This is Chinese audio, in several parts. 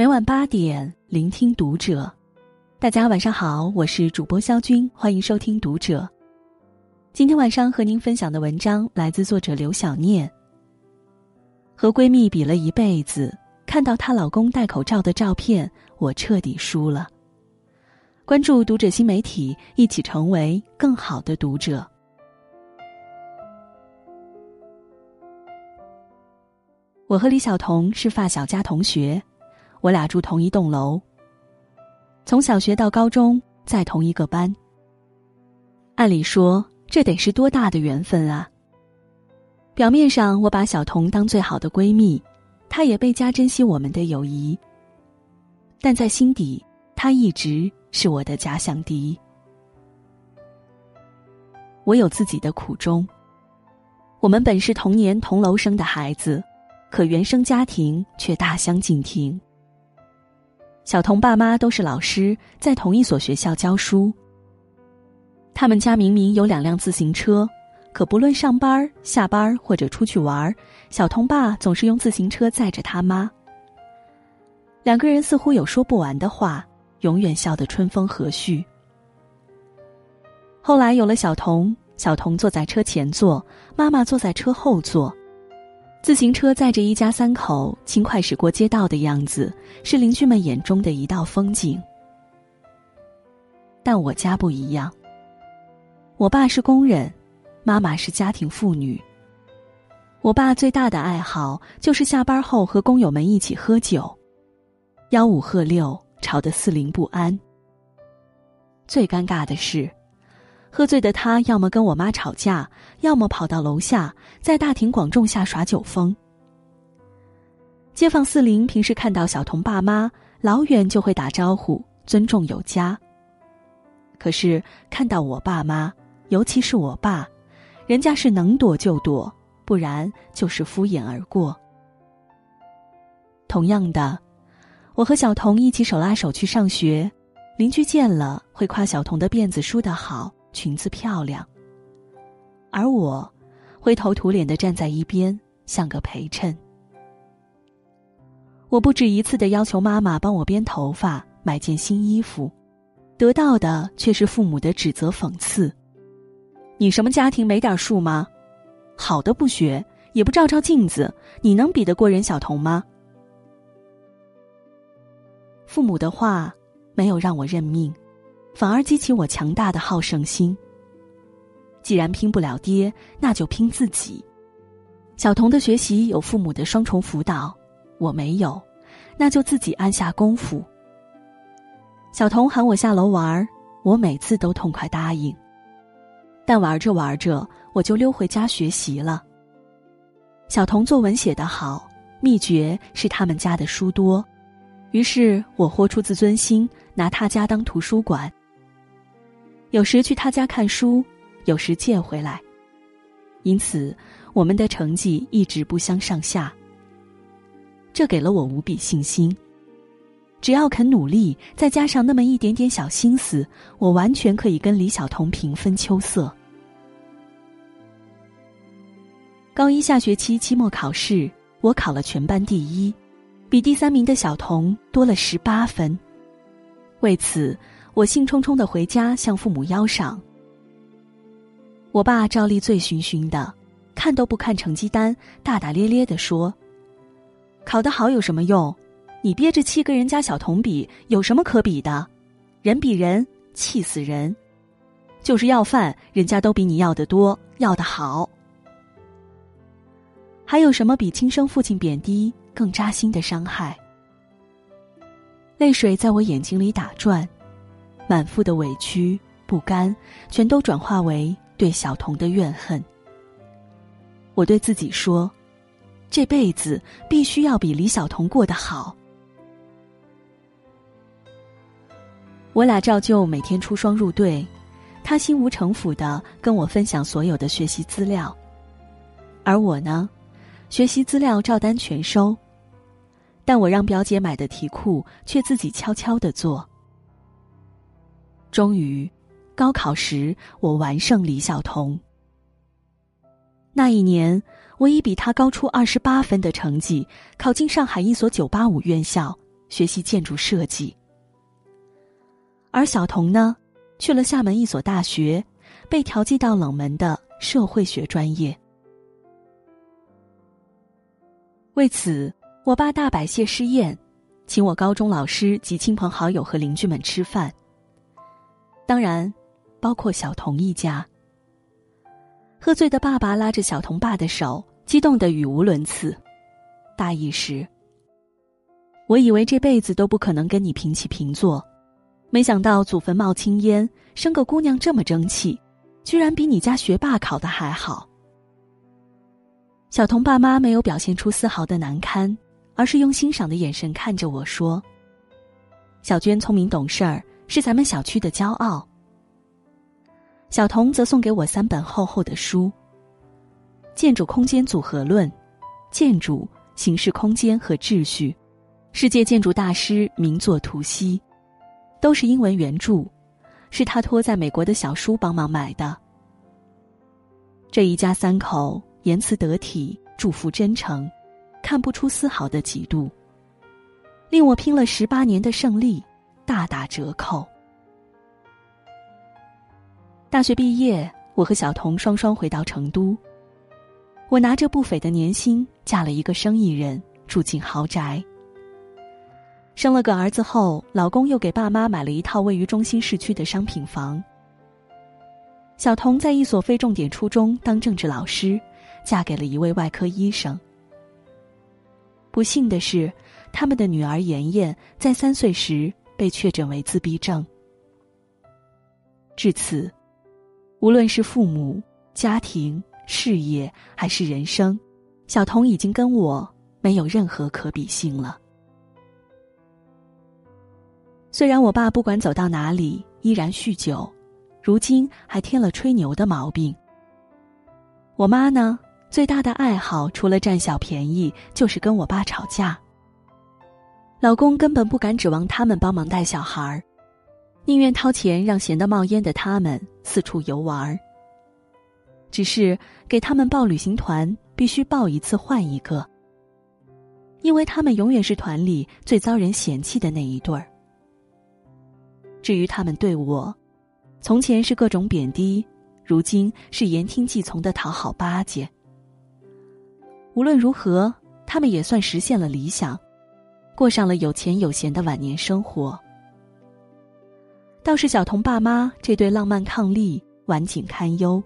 每晚八点，聆听读者。大家晚上好，我是主播肖军，欢迎收听读者。今天晚上和您分享的文章来自作者刘小念。和闺蜜比了一辈子，看到她老公戴口罩的照片，我彻底输了。关注读者新媒体，一起成为更好的读者。我和李晓彤是发小加同学，我俩住同一栋楼。从小学到高中在同一个班。按理说，这得是多大的缘分啊！表面上我把小彤当最好的闺蜜，她也倍加珍惜我们的友谊。但在心底，她一直是我的假想敌。我有自己的苦衷。我们本是同年同楼生的孩子。可原生家庭却大相径庭。小童爸妈都是老师，在同一所学校教书。他们家明明有两辆自行车，可不论上班、下班或者出去玩，小童爸总是用自行车载着他妈。两个人似乎有说不完的话，永远笑得春风和煦。后来有了小童，小童坐在车前座，妈妈坐在车后座。自行车载着一家三口轻快驶过街道的样子，是邻居们眼中的一道风景。但我家不一样。我爸是工人，妈妈是家庭妇女。我爸最大的爱好就是下班后和工友们一起喝酒，吆五喝六，吵得四邻不安。最尴尬的是。喝醉的他，要么跟我妈吵架，要么跑到楼下，在大庭广众下耍酒疯。街坊四邻平时看到小童爸妈，老远就会打招呼，尊重有加。可是看到我爸妈，尤其是我爸，人家是能躲就躲，不然就是敷衍而过。同样的，我和小童一起手拉手去上学，邻居见了会夸小童的辫子梳得好。裙子漂亮，而我灰头土脸的站在一边，像个陪衬。我不止一次的要求妈妈帮我编头发、买件新衣服，得到的却是父母的指责讽刺：“你什么家庭没点数吗？好的不学，也不照照镜子，你能比得过人小彤吗？”父母的话没有让我认命。反而激起我强大的好胜心。既然拼不了爹，那就拼自己。小童的学习有父母的双重辅导，我没有，那就自己按下功夫。小童喊我下楼玩，我每次都痛快答应。但玩着玩着，我就溜回家学习了。小童作文写得好，秘诀是他们家的书多，于是我豁出自尊心，拿他家当图书馆。有时去他家看书，有时借回来，因此我们的成绩一直不相上下。这给了我无比信心，只要肯努力，再加上那么一点点小心思，我完全可以跟李晓彤平分秋色。高一下学期期末考试，我考了全班第一，比第三名的小童多了十八分，为此。我兴冲冲的回家向父母邀赏。我爸照例醉醺醺的，看都不看成绩单，大大咧咧的说：“考得好有什么用？你憋着气跟人家小童比，有什么可比的？人比人，气死人！就是要饭，人家都比你要的多，要的好。还有什么比亲生父亲贬低更扎心的伤害？”泪水在我眼睛里打转。满腹的委屈、不甘，全都转化为对小童的怨恨。我对自己说：“这辈子必须要比李小童过得好。”我俩照旧每天出双入对，他心无城府的跟我分享所有的学习资料，而我呢，学习资料照单全收，但我让表姐买的题库却自己悄悄的做。终于，高考时我完胜李晓彤。那一年，我以比他高出二十八分的成绩考进上海一所985院校，学习建筑设计。而小童呢，去了厦门一所大学，被调剂到冷门的社会学专业。为此，我爸大摆谢师宴，请我高中老师及亲朋好友和邻居们吃饭。当然，包括小童一家。喝醉的爸爸拉着小童爸的手，激动的语无伦次，大意是：我以为这辈子都不可能跟你平起平坐，没想到祖坟冒青烟，生个姑娘这么争气，居然比你家学霸考的还好。小童爸妈没有表现出丝毫的难堪，而是用欣赏的眼神看着我说：“小娟聪明懂事儿，是咱们小区的骄傲。”小童则送给我三本厚厚的书，《建筑空间组合论》，《建筑形式空间和秩序》，世界建筑大师名作图析，都是英文原著，是他托在美国的小叔帮忙买的。这一家三口言辞得体，祝福真诚，看不出丝毫的嫉妒，令我拼了十八年的胜利大打折扣。大学毕业，我和小童双双回到成都。我拿着不菲的年薪，嫁了一个生意人，住进豪宅。生了个儿子后，老公又给爸妈买了一套位于中心市区的商品房。小童在一所非重点初中当政治老师，嫁给了一位外科医生。不幸的是，他们的女儿妍妍在三岁时被确诊为自闭症。至此。无论是父母、家庭、事业，还是人生，小童已经跟我没有任何可比性了。虽然我爸不管走到哪里依然酗酒，如今还添了吹牛的毛病。我妈呢，最大的爱好除了占小便宜，就是跟我爸吵架。老公根本不敢指望他们帮忙带小孩儿。宁愿掏钱让闲得冒烟的他们四处游玩儿。只是给他们报旅行团，必须报一次换一个，因为他们永远是团里最遭人嫌弃的那一对儿。至于他们对我，从前是各种贬低，如今是言听计从的讨好巴结。无论如何，他们也算实现了理想，过上了有钱有闲的晚年生活。倒是小童爸妈这对浪漫伉俪，晚景堪忧。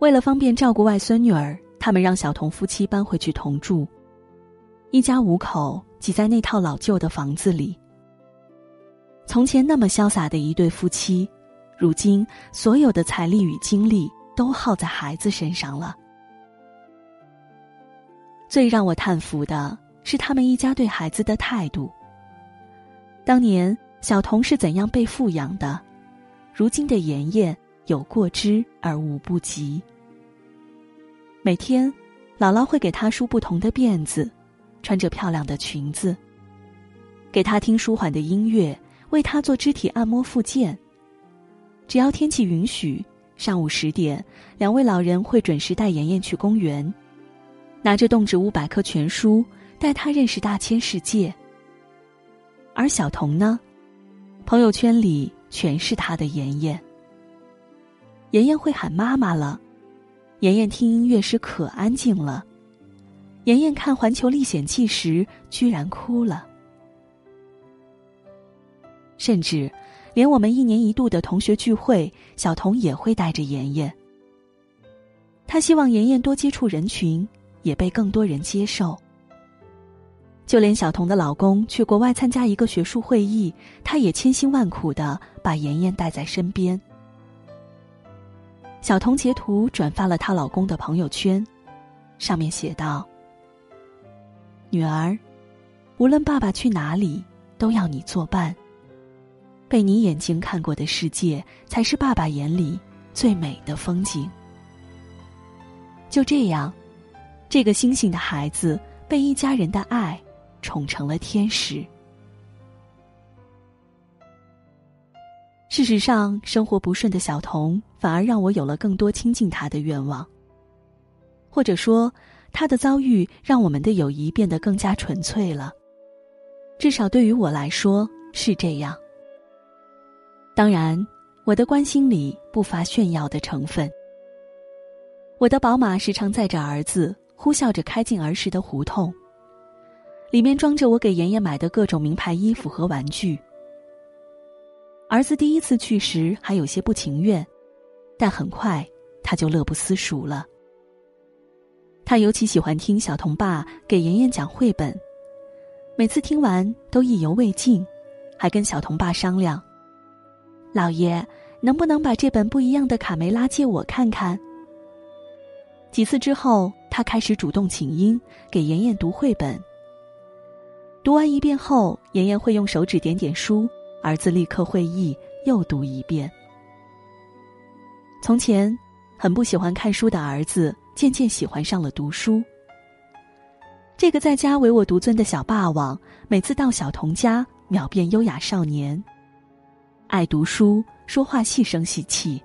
为了方便照顾外孙女儿，他们让小童夫妻搬回去同住，一家五口挤在那套老旧的房子里。从前那么潇洒的一对夫妻，如今所有的财力与精力都耗在孩子身上了。最让我叹服的是他们一家对孩子的态度。当年。小童是怎样被富养的？如今的妍妍有过之而无不及。每天，姥姥会给她梳不同的辫子，穿着漂亮的裙子，给她听舒缓的音乐，为她做肢体按摩复健。只要天气允许，上午十点，两位老人会准时带妍妍去公园，拿着动植物百科全书，带他认识大千世界。而小童呢？朋友圈里全是他的妍妍。妍妍会喊妈妈了，妍妍听音乐时可安静了，妍妍看《环球历险记》时居然哭了，甚至连我们一年一度的同学聚会，小童也会带着妍妍。他希望妍妍多接触人群，也被更多人接受。就连小童的老公去国外参加一个学术会议，她也千辛万苦的把妍妍带在身边。小童截图转发了她老公的朋友圈，上面写道：“女儿，无论爸爸去哪里，都要你作伴。被你眼睛看过的世界，才是爸爸眼里最美的风景。”就这样，这个星星的孩子被一家人的爱。宠成了天使。事实上，生活不顺的小童反而让我有了更多亲近他的愿望。或者说，他的遭遇让我们的友谊变得更加纯粹了。至少对于我来说是这样。当然，我的关心里不乏炫耀的成分。我的宝马时常载着儿子，呼啸着开进儿时的胡同。里面装着我给妍妍买的各种名牌衣服和玩具。儿子第一次去时还有些不情愿，但很快他就乐不思蜀了。他尤其喜欢听小童爸给妍妍讲绘本，每次听完都意犹未尽，还跟小童爸商量：“老爷，能不能把这本不一样的卡梅拉借我看看？”几次之后，他开始主动请缨给妍妍读绘本。读完一遍后，妍妍会用手指点点书，儿子立刻会意，又读一遍。从前，很不喜欢看书的儿子，渐渐喜欢上了读书。这个在家唯我独尊的小霸王，每次到小童家，秒变优雅少年，爱读书，说话细声细气，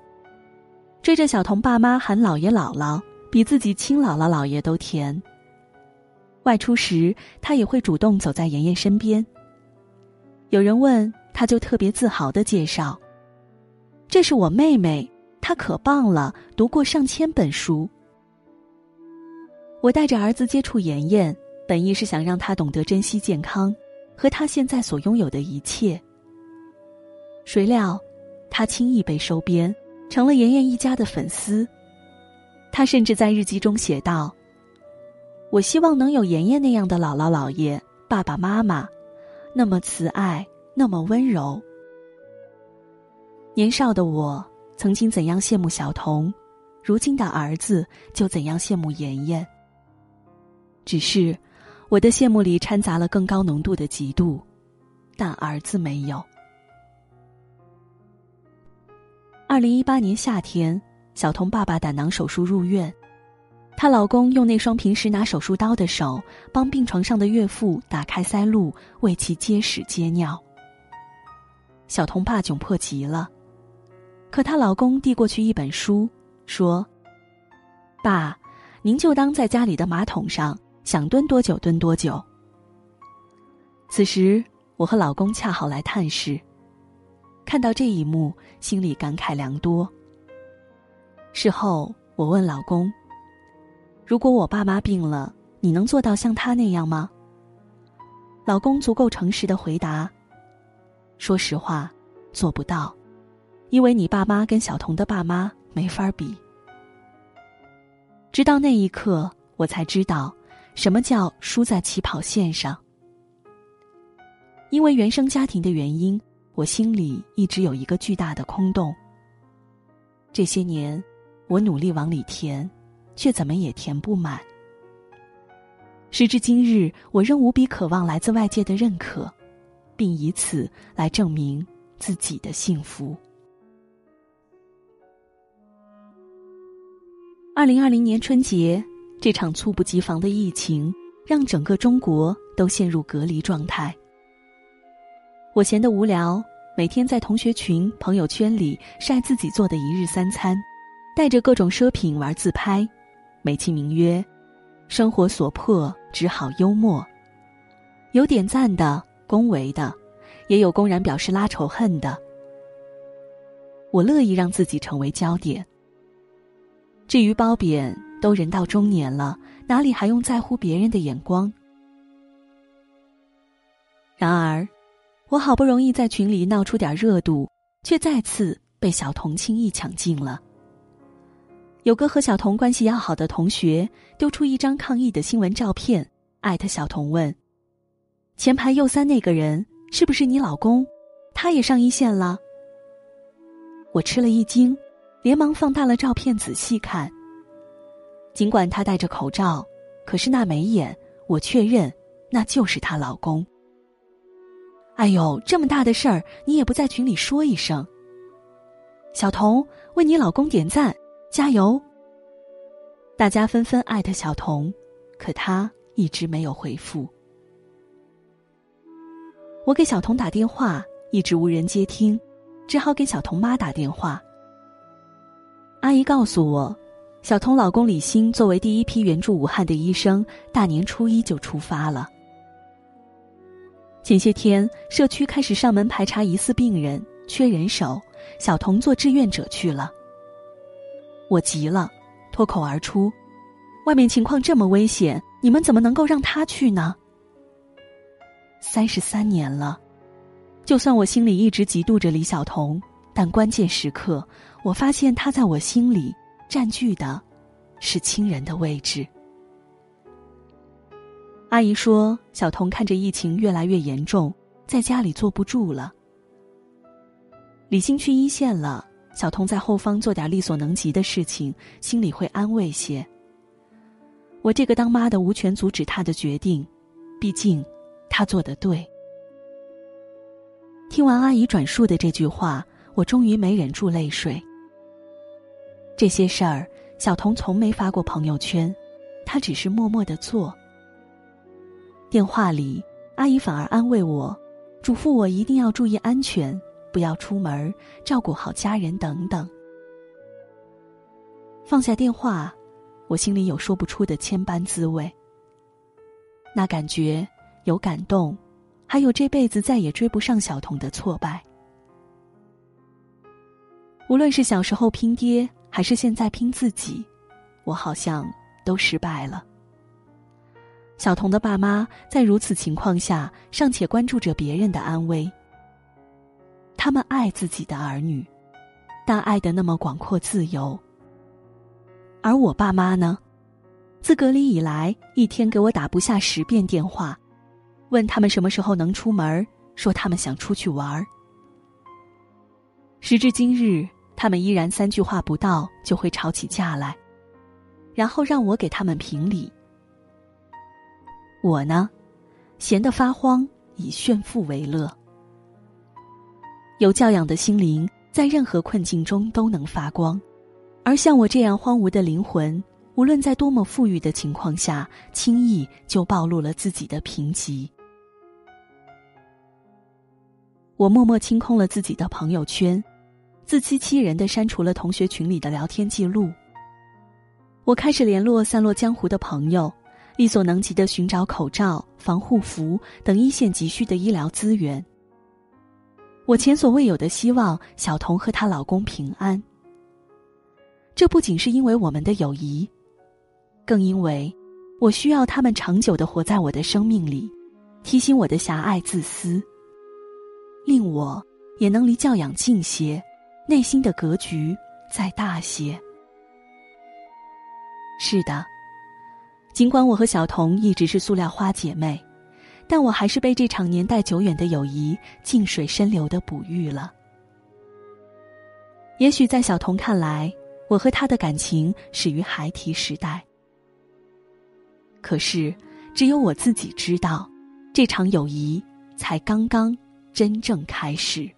追着小童爸妈喊姥爷姥姥，比自己亲姥姥姥爷都甜。外出时，他也会主动走在妍妍身边。有人问，他就特别自豪的介绍：“这是我妹妹，她可棒了，读过上千本书。”我带着儿子接触妍妍，本意是想让他懂得珍惜健康和他现在所拥有的一切。谁料，他轻易被收编，成了妍妍一家的粉丝。他甚至在日记中写道。我希望能有妍妍那样的姥姥姥爷、爸爸妈妈，那么慈爱，那么温柔。年少的我曾经怎样羡慕小童，如今的儿子就怎样羡慕妍妍。只是，我的羡慕里掺杂了更高浓度的嫉妒，但儿子没有。二零一八年夏天，小童爸爸胆囊手术入院。她老公用那双平时拿手术刀的手，帮病床上的岳父打开塞路，为其接屎接尿。小童爸窘迫极了，可她老公递过去一本书，说：“爸，您就当在家里的马桶上，想蹲多久蹲多久。”此时，我和老公恰好来探视，看到这一幕，心里感慨良多。事后，我问老公。如果我爸妈病了，你能做到像他那样吗？老公足够诚实的回答：“说实话，做不到，因为你爸妈跟小童的爸妈没法比。”直到那一刻，我才知道什么叫输在起跑线上。因为原生家庭的原因，我心里一直有一个巨大的空洞。这些年，我努力往里填。却怎么也填不满。时至今日，我仍无比渴望来自外界的认可，并以此来证明自己的幸福。二零二零年春节，这场猝不及防的疫情让整个中国都陷入隔离状态。我闲得无聊，每天在同学群、朋友圈里晒自己做的一日三餐，带着各种奢品玩自拍。美其名曰“生活所迫，只好幽默”，有点赞的、恭维的，也有公然表示拉仇恨的。我乐意让自己成为焦点。至于褒贬，都人到中年了，哪里还用在乎别人的眼光？然而，我好不容易在群里闹出点热度，却再次被小童轻易抢尽了。有个和小童关系要好的同学丢出一张抗议的新闻照片，艾特小童问：“前排右三那个人是不是你老公？他也上一线了？”我吃了一惊，连忙放大了照片仔细看。尽管他戴着口罩，可是那眉眼，我确认那就是她老公。哎呦，这么大的事儿，你也不在群里说一声。小童为你老公点赞。加油！大家纷纷艾特小童，可他一直没有回复。我给小童打电话，一直无人接听，只好给小童妈打电话。阿姨告诉我，小童老公李欣作为第一批援助武汉的医生，大年初一就出发了。前些天，社区开始上门排查疑似病人，缺人手，小童做志愿者去了。我急了，脱口而出：“外面情况这么危险，你们怎么能够让他去呢？”三十三年了，就算我心里一直嫉妒着李小彤，但关键时刻，我发现他在我心里占据的，是亲人的位置。阿姨说：“小彤看着疫情越来越严重，在家里坐不住了。李欣去一线了，小童在后方做点力所能及的事情，心里会安慰些。我这个当妈的无权阻止他的决定，毕竟他做的对。”听完阿姨转述的这句话，我终于没忍住泪水。这些事儿，小童从没发过朋友圈，他只是默默的做。电话里，阿姨反而安慰我，嘱咐我一定要注意安全，不要出门，照顾好家人等等。放下电话，我心里有说不出的千般滋味。那感觉有感动，还有这辈子再也追不上小童的挫败。无论是小时候拼爹，还是现在拼自己，我好像都失败了。小童的爸妈在如此情况下尚且关注着别人的安危。他们爱自己的儿女，但爱的那么广阔自由。而我爸妈呢，自隔离以来，一天给我打不下十遍电话，问他们什么时候能出门，说他们想出去玩儿。时至今日，他们依然三句话不到就会吵起架来，然后让我给他们评理。我呢，闲得发慌，以炫富为乐。有教养的心灵，在任何困境中都能发光；而像我这样荒芜的灵魂，无论在多么富裕的情况下，轻易就暴露了自己的贫瘠。我默默清空了自己的朋友圈，自欺欺人的删除了同学群里的聊天记录。我开始联络散落江湖的朋友。力所能及的寻找口罩、防护服等一线急需的医疗资源。我前所未有的希望小童和她老公平安。这不仅是因为我们的友谊，更因为我需要他们长久的活在我的生命里，提醒我的狭隘自私，令我也能离教养近些，内心的格局再大些。是的。尽管我和小童一直是塑料花姐妹，但我还是被这场年代久远的友谊静水深流的哺育了。也许在小童看来，我和他的感情始于孩提时代。可是，只有我自己知道，这场友谊才刚刚真正开始。